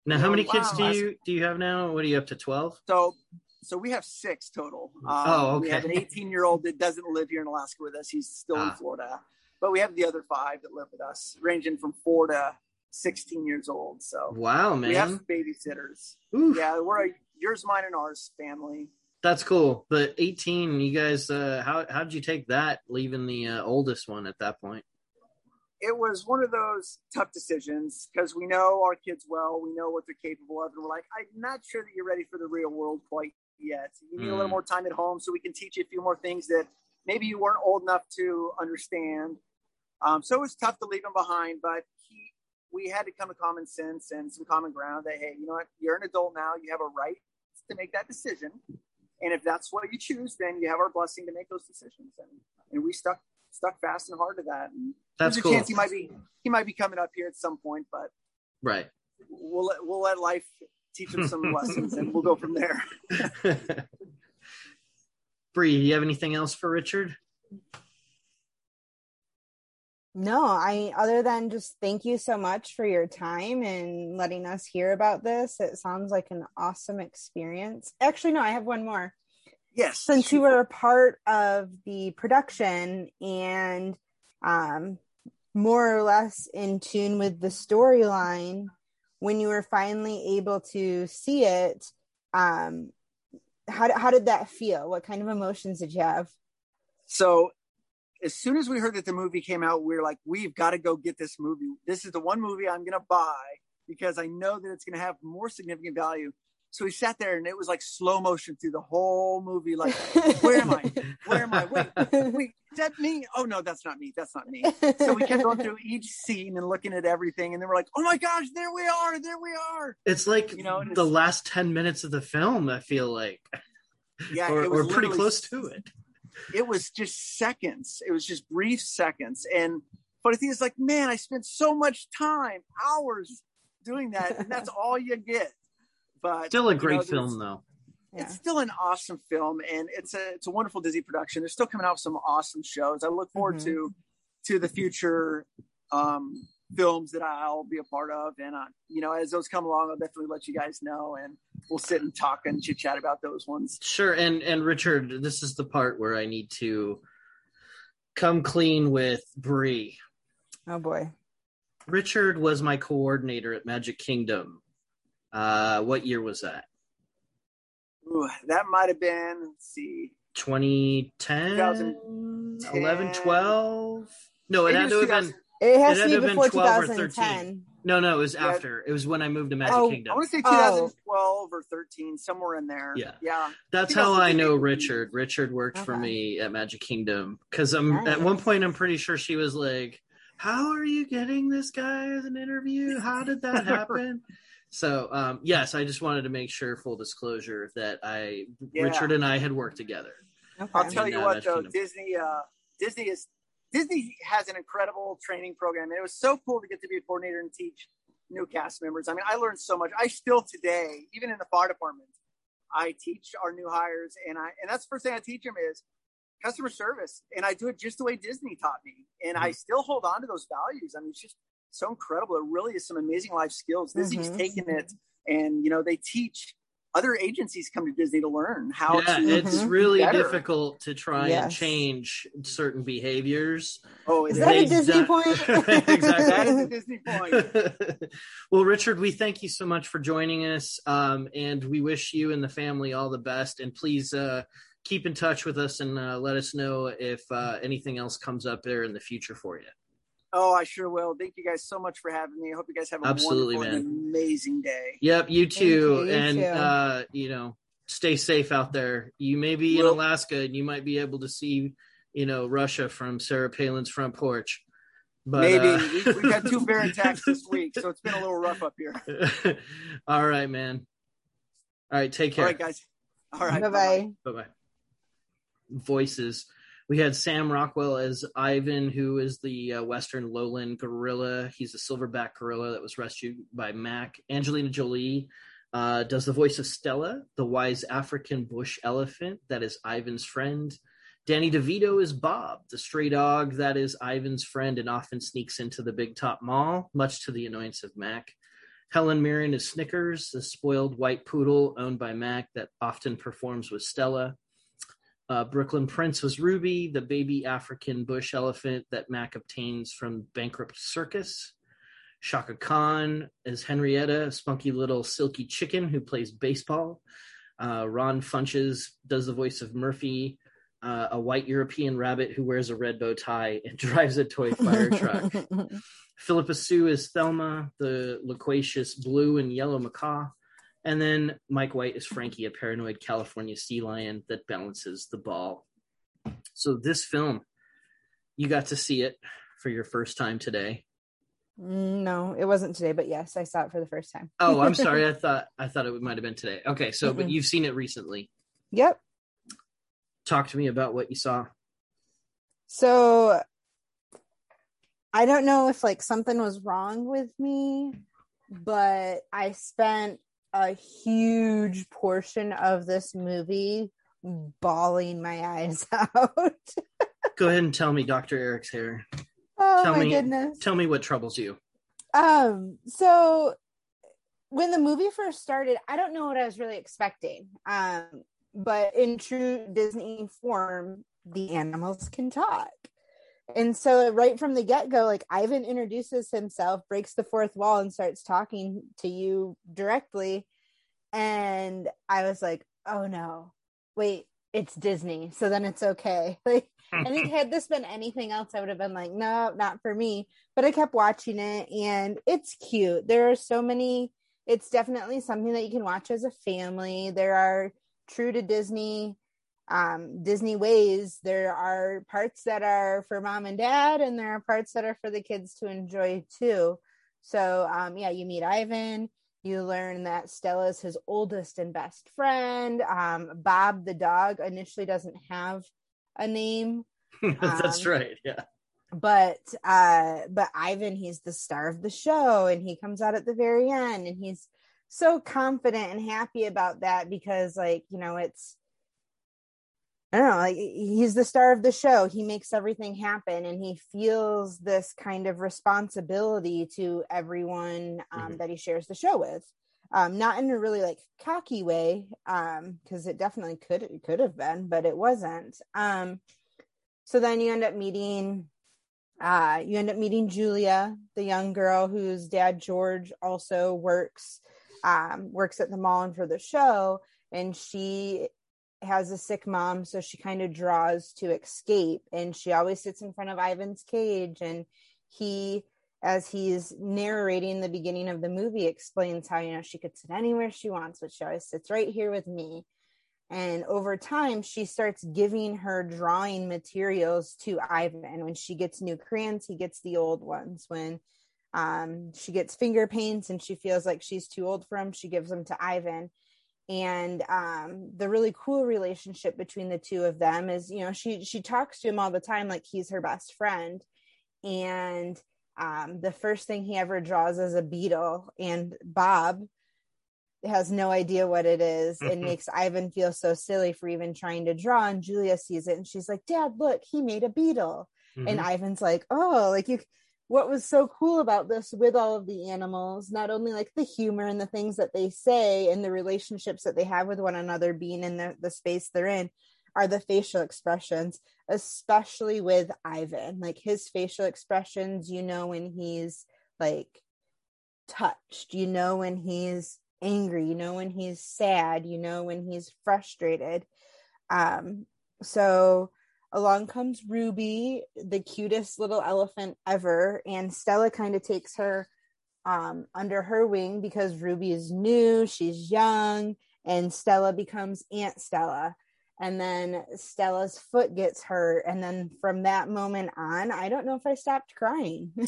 Now, how Oh, many kids do you do you have now? What are you up to? Twelve? So so we have six total. Um, Oh, We have an [laughs] 18 year old that doesn't live here in Alaska with us. He's still in Ah. Florida. But we have the other five that live with us, ranging from four to 16 years old. So Wow, man, we have babysitters. Oof, Yeah, we're a yours, mine, and ours family. That's cool. But eighteen, you guys, uh, how how did you take that? Leaving the uh, oldest one at that point. It was one of those tough decisions because we know our kids well, we know what they're capable of, and we're like, I'm not sure that you're ready for the real world quite yet. You need a little Mm. more time at home so we can teach you a few more things that maybe you weren't old enough to understand. Um, so it was tough to leave him behind, but he, we had to come to common sense and some common ground that hey, you know what, you're an adult now, you have a right to make that decision, and if that's what you choose, then you have our blessing to make those decisions. And and we stuck stuck fast and hard to that. And That's there's cool. a chance he might be he might be coming up here at some point, but Right. we'll let we'll let life teach him some [laughs] lessons, and we'll go from there. [laughs] Bree, do you have anything else for Richard? No, I other than just thank you so much for your time and letting us hear about this. It sounds like an awesome experience. Actually, no, I have one more. Yes, Since you were a part of the production and um more or less in tune with the storyline, when you were finally able to see it, um how how did that feel? What kind of emotions did you have? So as soon as we heard that the movie came out, we were like, we've got to go get this movie. This is the one movie I'm going to buy because I know that it's going to have more significant value. So we sat there and it was like slow motion through the whole movie. Like, where am I? Where am I? Wait, wait, is that me? Oh no, that's not me. That's not me. So we kept going through each scene and looking at everything, and then we're like, oh my gosh, there we are, there we are. It's like You know, the last ten minutes of the film. I feel like, Yeah, or, or pretty close to it. It was just seconds. It was just brief seconds. And but the thing is like, man, I spent so much time, hours doing that, and that's all you get. But Still a you great know, film, though. Yeah. It's still an awesome film, and it's a it's a wonderful Disney production. They're still coming out with some awesome shows. I look forward Mhm. to to the future um, films that I'll be a part of, and uh, you know, as those come along, I'll definitely let you guys know, and we'll sit and talk and chit chat about those ones. Sure, and and Richard, this is the part where I need to come clean with Bree. Oh boy. Richard was my coordinator at Magic Kingdom. Uh, what year was that? Ooh, that might have been. Let's see. 2010, 2010. 11, 12? No, it Maybe had to have been. It has It to be to have been before 2010. No, no, it was Yeah. after. It was when I moved to Magic Oh, I want to say Oh. 2012 or 13, somewhere in there. Yeah. Yeah. That's how I know Richard. Richard worked for me at Magic Kingdom because I'm Nice. at one point I'm pretty sure she was like, "How are you getting this guy as an interview? How did that [laughs] happen?" so um, yes, I just wanted to make sure, full disclosure, that I Yeah. Richard and I had worked together. Okay. I'll tell you uh, what, Magic though, Kingdom. Disney, uh, Disney is Disney has an incredible training program, and it was so cool to get to be a coordinator and teach new cast members. I mean, I learned so much. I still today, even in the fire department, I teach our new hires, and I and that's the first thing I teach them is customer service, and I do it just the way Disney taught me, and mm-hmm. I still hold on to those values. I mean, it's just so incredible. It really is some amazing life skills. Disney's mm-hmm. taken it, and you know they teach other agencies come to Disney to learn how yeah, to. It's really better. difficult to try yes. and change certain behaviors. Oh, is that a Disney done... point? exactly. [laughs] that is a Disney point. [laughs] well, Richard, we thank you so much for joining us, um, and we wish you and the family all the best. And please uh, keep in touch with us and uh, let us know if uh, anything else comes up there in the future for you. Oh, I sure will. Thank you guys so much for having me. I hope you guys have a Absolutely, wonderful man. amazing day. Yep, you too. You, you and too. uh, you know, stay safe out there. You may be in Alaska and you might be able to see, you know, Russia from Sarah Palin's front porch. But, Maybe uh... we, have had two [laughs] bear attacks this week, so it's been a little rough up here. [laughs] All right, man. All right, take care. All right, guys. All right. Bye bye. Bye bye. Voices. We had Sam Rockwell as Ivan, who is the uh, Western lowland gorilla. He's a silverback gorilla that was rescued by Mac. Angelina Jolie uh, does the voice of Stella, the wise African bush elephant that is Ivan's friend. Danny DeVito is Bob, the stray dog that is Ivan's friend and often sneaks into the Big Top Mall, much to the annoyance of Mac. Helen Mirren is Snickers, the spoiled white poodle owned by Mac that often performs with Stella. Uh, Brooklyn Prince was Ruby, the baby African bush elephant that Mac obtains from bankrupt circus. Chaka Khan is Henrietta, a spunky little silky chicken who plays baseball. Uh, Ron Funches does the voice of Murphy, uh, a white European rabbit who wears a red bow tie and [laughs] drives a toy fire [laughs] truck. Phillipa Soo is Thelma, the loquacious blue and yellow macaw. And then Mike White is Frankie, a paranoid California sea lion that balances the ball. So this film, you got to see it for your first time today. Mm, no, it wasn't today, but yes, I saw it for the first time. oh, I'm [laughs] sorry. I thought I thought it might have been today. Okay, so mm but you've seen it recently. Yep. Talk to me about what you saw. So I don't know if like something was wrong with me, but I spent a huge portion of this movie bawling my eyes [laughs] out. Go ahead and tell me, Dr. Eric's hair. Oh tell my me, goodness. Tell me what troubles you. Um, so when the movie first started, I don't know what I was really expecting. Um, but in true Disney form, the animals can talk and so right from the get-go like ivan introduces himself breaks the fourth wall and starts talking to you directly. And i was like oh no. Wait it's disney. So then it's okay. [laughs] Like hmm. i think had this been anything else i would have been like no not for me. But i kept watching it and it's cute. There are so many it's definitely something that you can watch as a family. There are true to disney um, Disney ways, there are parts that are for mom and dad, and there are parts that are for the kids to enjoy too. So, um, yeah, you meet Ivan. You learn that Stella is his oldest and best friend. Um, Bob the dog initially doesn't have a name. [laughs] That's um, right. Yeah. But uh, but Ivan, he's the star of the show, and he comes out at the very end, and he's so confident and happy about that because, like, you know, it's I don't know, like he's the star of the show. He makes everything happen and he feels this kind of responsibility to everyone um, mm-hmm. that he shares the show with. Um, not in a really like cocky way, um, because it definitely could it could have been, but it wasn't. Um, so then you end up meeting uh you end up meeting Julia, the young girl whose dad George also works um works at the mall and for the show and she has a sick mom, so she kind of draws to escape. And she always sits in front of Ivan's cage. And he, as he's narrating the beginning of the movie, explains how, you know, she could sit anywhere she wants, but she always sits right here with me. And over time, she starts giving her drawing materials to Ivan. When she gets new crayons, he gets the old ones. When um, she gets finger paints and she feels like she's too old for them, she gives them to Ivan and um, the really cool relationship between the two of them is you know she she talks to him all the time like he's her best friend and um, the first thing he ever draws is a beetle and bob has no idea what it is and makes Ivan feel so silly for even trying to draw. And Julia sees it and she's like, Dad, look, he made a beetle. Mm-hmm. And Ivan's like, Oh, like you what was so cool about this with all of the animals, not only like the humor and the things that they say and the relationships that they have with one another being in the, the space they're in, are the facial expressions, especially with Ivan. Like his facial expressions, you know, when he's like touched, you know, when he's angry, you know, when he's sad, you know, when he's frustrated. Um, so along comes Ruby, the cutest little elephant ever, and Stella kind of takes her um, under her wing because Ruby is new, she's young, and Stella becomes Aunt Stella and then Stella's foot gets hurt and then from that moment on I don't know if I stopped crying. [laughs]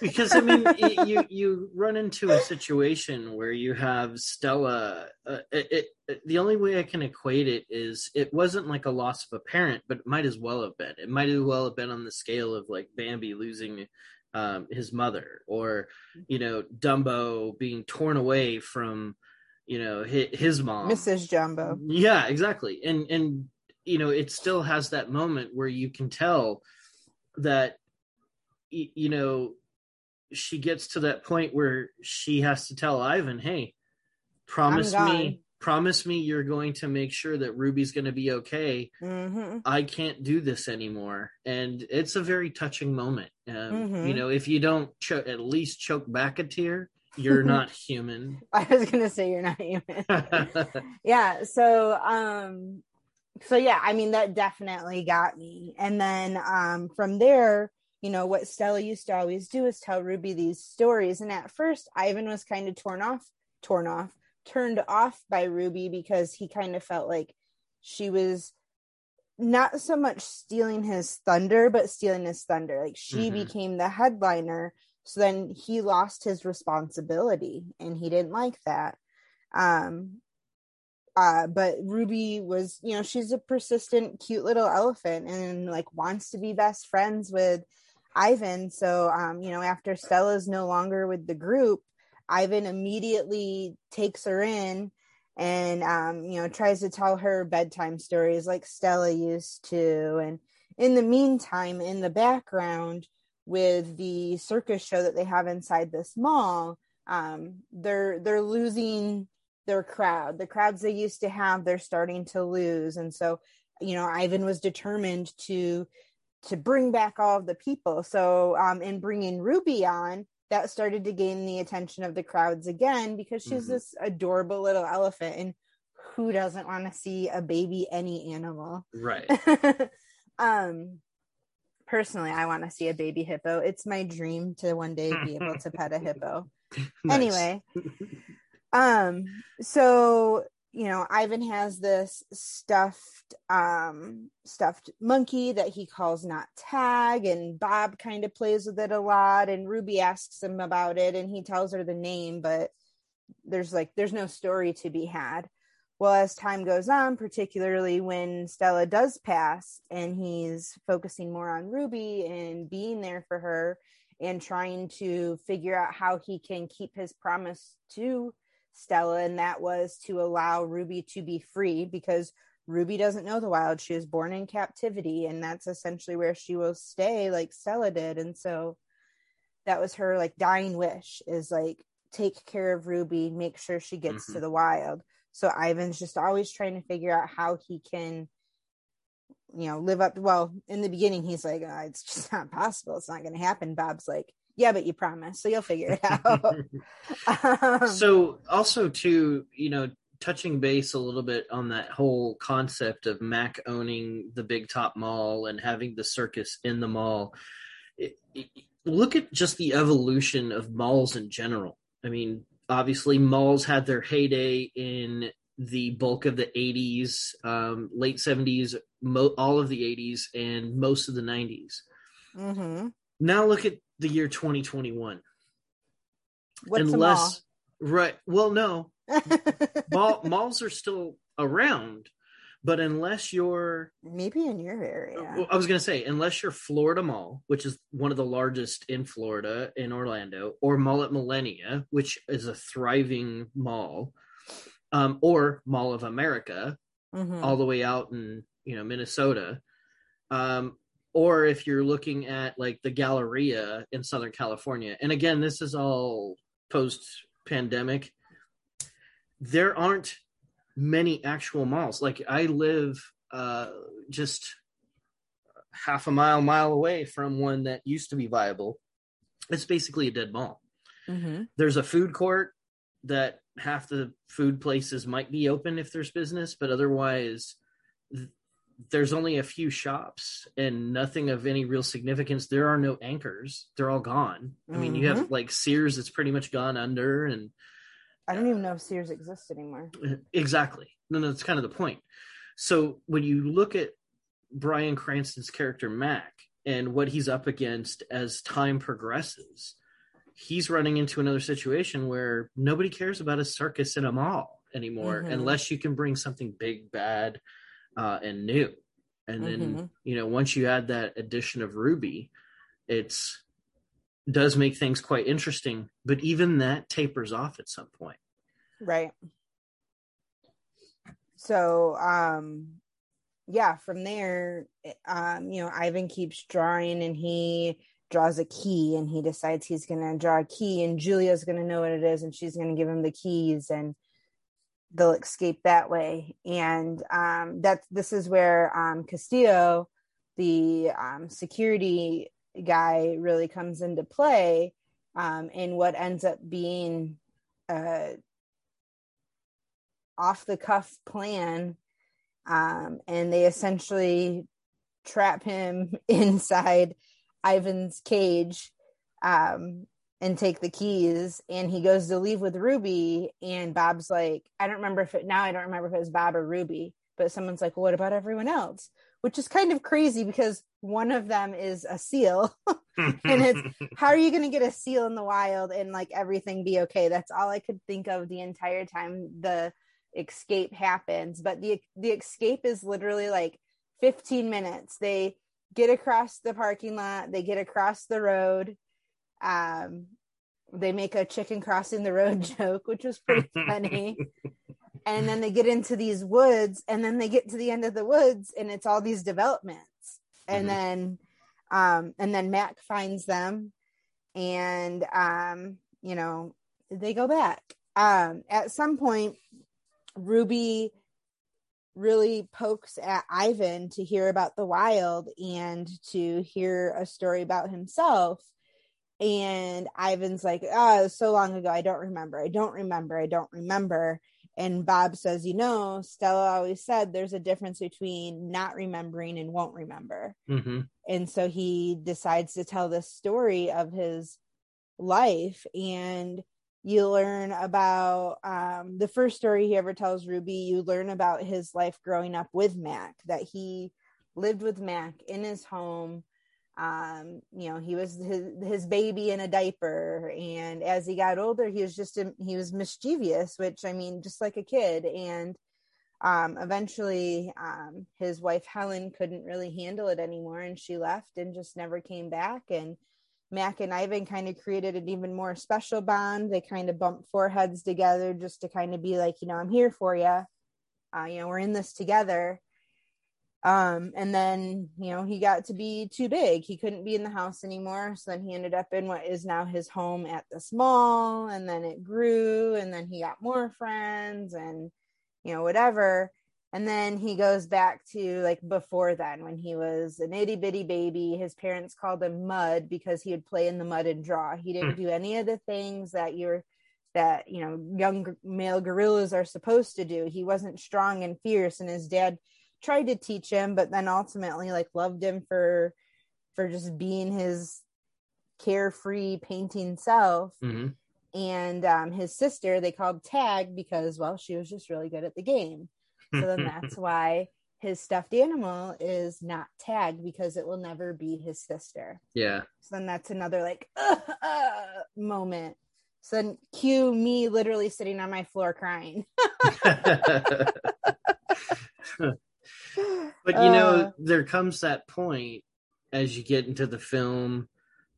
Because I mean [laughs] you you run into a situation where you have Stella uh, it, it, the only way I can equate it is it wasn't like a loss of a parent but it might as well have been. It might as well have been on the scale of like Bambi losing um, his mother or you know Dumbo being torn away from you know his, mom. Mrs jumbo. Yeah exactly. And and you know it still has that moment where you can tell that you know she gets to that point where she has to tell ivan hey promise me promise me you're going to make sure that ruby's going to be okay. Mm-hmm. i can't do this anymore. And it's a very touching moment. Um, mm-hmm. you know if you don't cho- at least choke back a tear you're [laughs] not human. [laughs] I was gonna say you're not human. [laughs] yeah. So um so yeah, I mean that definitely got me. And then um from there, you know, what Stella used to always do is tell Ruby these stories. And at first Ivan was kind of torn off, torn off, turned off by Ruby because he kind of felt like she was not so much stealing his thunder, but stealing his thunder. Like she mm-hmm. became the headliner so then he lost his responsibility and he didn't like that. Um, uh, but Ruby was, you know, she's a persistent, cute little elephant and like wants to be best friends with Ivan. So, um, you know, after Stella's no longer with the group, Ivan immediately takes her in and, um, you know, tries to tell her bedtime stories like Stella used to. And in the meantime, in the background, with the circus show that they have inside this mall um, they're they're losing their crowd. The crowds they used to have they're starting to lose. And so you know ivan was determined to to bring back all of the people. So um in bringing ruby on that started to gain the attention of the crowds again because she's mm-hmm. this adorable little elephant and who doesn't want to see a baby any animal? Right. [laughs] Um personally i want to see a baby hippo. It's my dream to one day be able to pet a [laughs] hippo. Anyway um so you know ivan has this stuffed um stuffed monkey that he calls not tag and bob kind of plays with it a lot and ruby asks him about it and he tells her the name but there's like there's no story to be had well, as time goes on, particularly when Stella does pass and he's focusing more on Ruby and being there for her and trying to figure out how he can keep his promise to Stella, and that was to allow Ruby to be free because Ruby doesn't know the wild. She was born in captivity, and that's essentially where she will stay, like Stella did. And so that was her like dying wish is like take care of Ruby, make sure she gets mm-hmm. to the wild. So Ivan's just always trying to figure out how he can, you know, live up. Well, in the beginning, he's like, oh, it's just not possible. It's not going to happen. Bob's like, yeah, but you promise. So you'll figure it [laughs] out. um, [laughs] so also to, you know, touching base a little bit on that whole concept of Mac owning the big top mall and having the circus in the mall. It, it, look at just the evolution of malls in general. I mean, obviously malls had their heyday in the bulk of the 80s um, late 70s mo- all of the 80s and most of the 90s mm-hmm. now look at the year 2021 What's unless right. Well no. [laughs] Mall, malls are still around But unless you're maybe in your area, well, I was gonna say, unless you're Florida Mall, which is one of the largest in Florida in Orlando, or Mall at Millenia, which is a thriving mall, um, or Mall of America, Mhm. all the way out in you know Minnesota, um, or if you're looking at like the Galleria in Southern California, and again, this is all post pandemic. There aren't many actual malls. Like I live uh, just half a mile, mile away from one that used to be viable. It's basically a dead mall. Mhm. There's a food court that half the food places might be open if there's business, but otherwise, th- there's only a few shops and nothing of any real significance. There are no anchors; they're all gone. I mean, you have like Sears that's pretty much gone under, and I don't even know if Sears exists anymore. Exactly. No, no, that's kind of the point. So when you look at Bryan Cranston's character Mac and what he's up against as time progresses, he's running into another situation where nobody cares about a circus in a mall anymore Mhm. unless you can bring something big, bad, uh, and new. And then Mhm. you know once you add that addition of Ruby, it's does make things quite interesting. But even that tapers off at some point. Right. So, um, yeah, from there, um, you know, Ivan keeps drawing and he draws a key and he decides he's going to draw a key and Julia's going to know what it is and she's going to give him the keys and they'll escape that way. And, um, that's, this is where, um, Castillo, the, um, security guy really comes into play, um, in what ends up being, a off the cuff plan um, and they essentially trap him [laughs] inside Ivan's cage um, and take the keys and he goes to leave with Ruby and Bob's like I don't remember if it now I don't remember if it was Bob or Ruby but someone's like well, what about everyone else which is kind of crazy because one of them is a seal. [laughs] [laughs] And it's how are you going to get a seal in the wild and like everything be okay? That's all i could think of the entire time the escape happens. But the the escape is literally like 15 minutes. They get across the parking lot they get across the road um they make a chicken crossing the road [laughs] joke which was pretty funny and then they get into these woods and then they get to the end of the woods and it's all these developments. And Mhm. then um and then mac finds them and um you know they go back. Um at some point ruby really pokes at ivan to hear about the wild and to hear a story about himself. And ivan's like oh so long ago. I don't remember. I don't remember. I don't remember and bob says you know stella always said there's a difference between not remembering and won't remember. Hmm and so he decides to tell this story of his life. And you learn about um, the first story he ever tells ruby you learn about his life growing up with mac that he lived with mac in his home um, you know he was his, his baby in a diaper and as he got older he was just he was mischievous which i mean just like a kid and um, eventually um, his wife helen couldn't really handle it anymore and she left and just never came back and mac and ivan kind of created an even more special bond. They kind of bumped foreheads together just to kind of be like you know i'm here for you uh, you know we're in this together um and then you know he got to be too big. He couldn't be in the house anymore. So then he ended up in what is now his home at this mall and then it grew and then he got more friends and you know whatever. And then he goes back to like before then when he was an itty bitty baby his parents called him mud because he would play in the mud and draw. He didn't do any of the things that you're that you know young male gorillas are supposed to do. He wasn't strong and fierce and his dad tried to teach him but then ultimately like loved him for for just being his carefree painting self. Hmm and um, his sister they called tag because well she was just really good at the game. So then that's [laughs] why his stuffed animal is not tagged because it will never be his sister. Yeah. so then that's another like uh, [laughs] uh, moment. So then cue me literally sitting on my floor crying [laughs] but you know, uh, there comes that point as you get into the film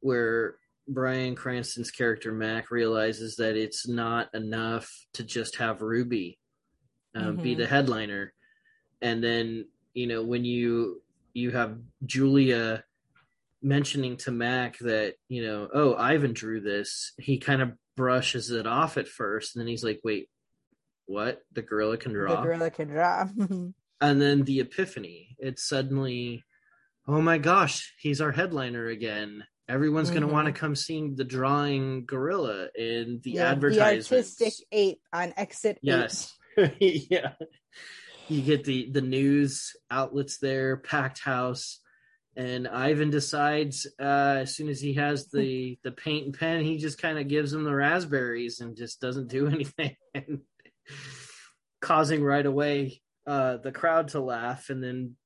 where Bryan Cranston's character Mac realizes that it's not enough to just have Ruby um, mm-hmm. be the headliner, and then you know when you you have Julia mentioning to Mac that you know oh Ivan drew this, he kind of brushes it off at first, and then he's like, wait, what? The gorilla can draw. The gorilla can draw. [laughs] and then the epiphany. It's suddenly, oh my gosh, he's our headliner again Everyone's mm-hmm. going to want to come see the drawing gorilla in the yeah, advertisements. The artistic ape on exit. Yes. [laughs] yeah. You get the the news outlets there, packed house, and Ivan decides uh, as soon as he has the [laughs] the paint and pen, he just kind of gives him the raspberries and just doesn't do [laughs] anything, causing right away uh, the crowd to laugh, and then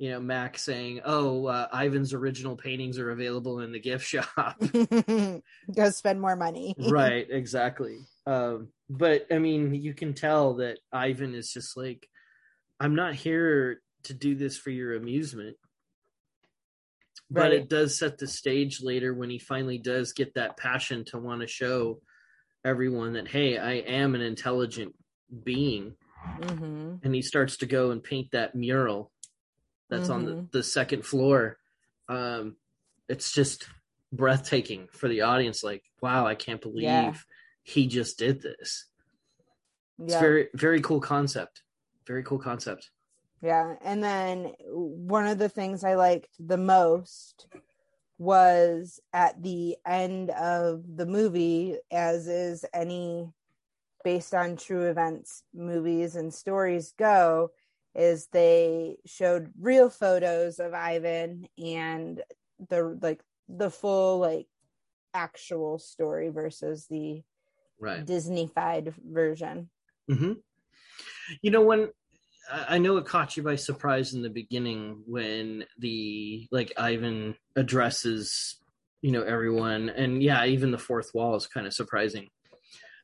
you know, Mac saying, "Oh, uh, Ivan's original paintings are available in the gift shop. [laughs] Go spend more money." [laughs] right, exactly. Um, but I mean, you can tell that Ivan is just like, "I'm not here to do this for your amusement." Right. But it does set the stage later when he finally does get that passion to want to show everyone that, "Hey, I am an intelligent being." Mm-hmm. And he starts to go and paint that mural that's mm-hmm. on the, mm-hmm. the second floor. Um, it's just breathtaking for the audience. Like, wow, I can't believe yeah. he just did this. Yeah. It's very, very cool concept. Very cool concept. Yeah. And then one of the things I liked the most was at the end of the movie, as is any based on true events movies and stories go, is they showed real photos of Ivan and the like the full like actual story versus the right Disneyfied version. Mm-hmm. You know when I know it caught you by surprise in the beginning when the like Ivan addresses you know everyone and yeah even the fourth wall is kind of surprising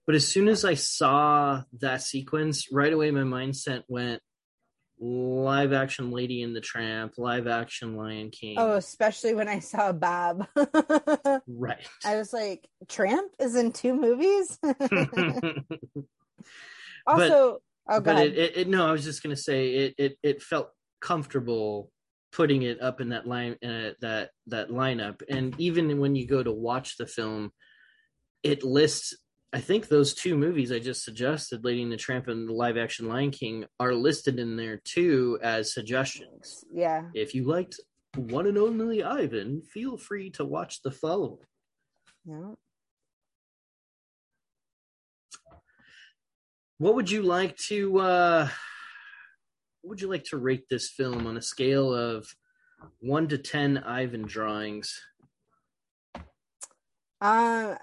but as soon as i saw that sequence right away my mindset went live action Lady and the Tramp, live action Lion King. Oh, especially when I saw Bob. [laughs] right. I was like, Tramp is in two movies. [laughs] [laughs] also, but, oh, but it, it, it, no, I was just gonna say it. It it felt comfortable putting it up in that line uh, that that lineup, and even when you go to watch the film, it lists I think those two movies I just suggested, Lady and the Tramp and the live action Lion King, are listed in there too as suggestions. Yeah. If you liked one and only Ivan, feel free to watch the following. Yeah. What would you like to uh what would you like to rate this film on a scale of one to ten Ivan drawings? Uh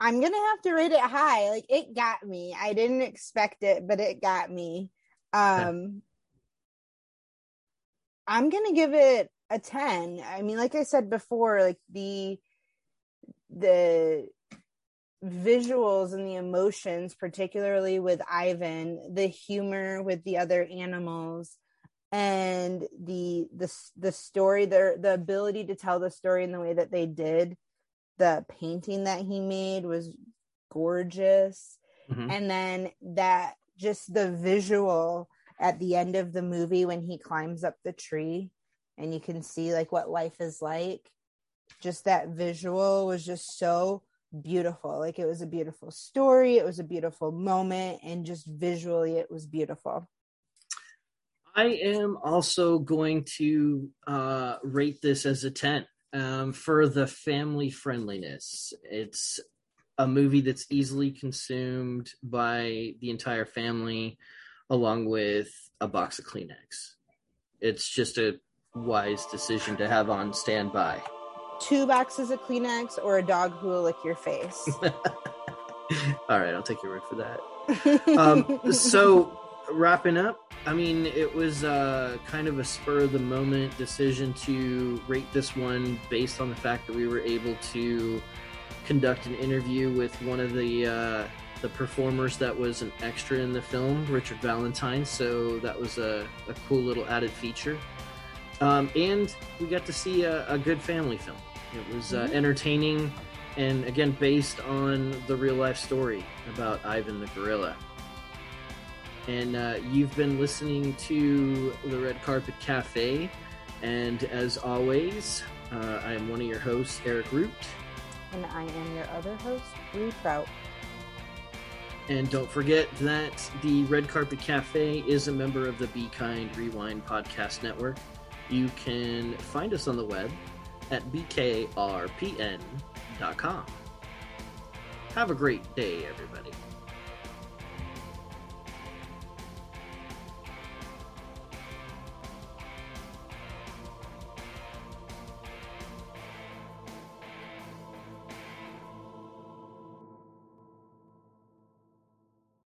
I'm gonna have to rate it high. Like it got me. I didn't expect it, but it got me. Um I'm gonna give it a 10. I mean, like I said before, like the the visuals and the emotions, particularly with Ivan, the humor with the other animals, and the the the story, their the ability to tell the story in the way that they did the painting that he made was gorgeous. Mm-hmm. and then that just the visual at the end of the movie when he climbs up the tree and you can see like what life is like just that visual was just so beautiful. Like it was a beautiful story it was a beautiful moment and just visually it was beautiful. I am also going to uh rate this as a 10 um, for the family friendliness. It's a movie that's easily consumed by the entire family, along with a box of Kleenex. It's just a wise decision to have on standby. Two boxes of Kleenex or a dog who will lick your face. [laughs] All right, I'll take your word for that. [laughs] um, so, wrapping up, I mean, it was uh, kind of a spur of the moment decision to rate this one based on the fact that we were able to conduct an interview with one of the uh, the performers that was an extra in the film, Richard Valentine. So that was a, a cool little added feature. Um, and we got to see a, a good family film. It was uh, Mhm. entertaining and again based on the real life story about Ivan the gorilla. And uh, you've been listening to the Red Carpet Cafe. And as always, uh, I am one of your hosts, Eric Root. And I am your other host, Bree Trout. And don't forget that the Red Carpet Cafe is a member of the Be Kind Rewind Podcast Network. You can find us on the web at bkrpn.com. Have a great day, everybody.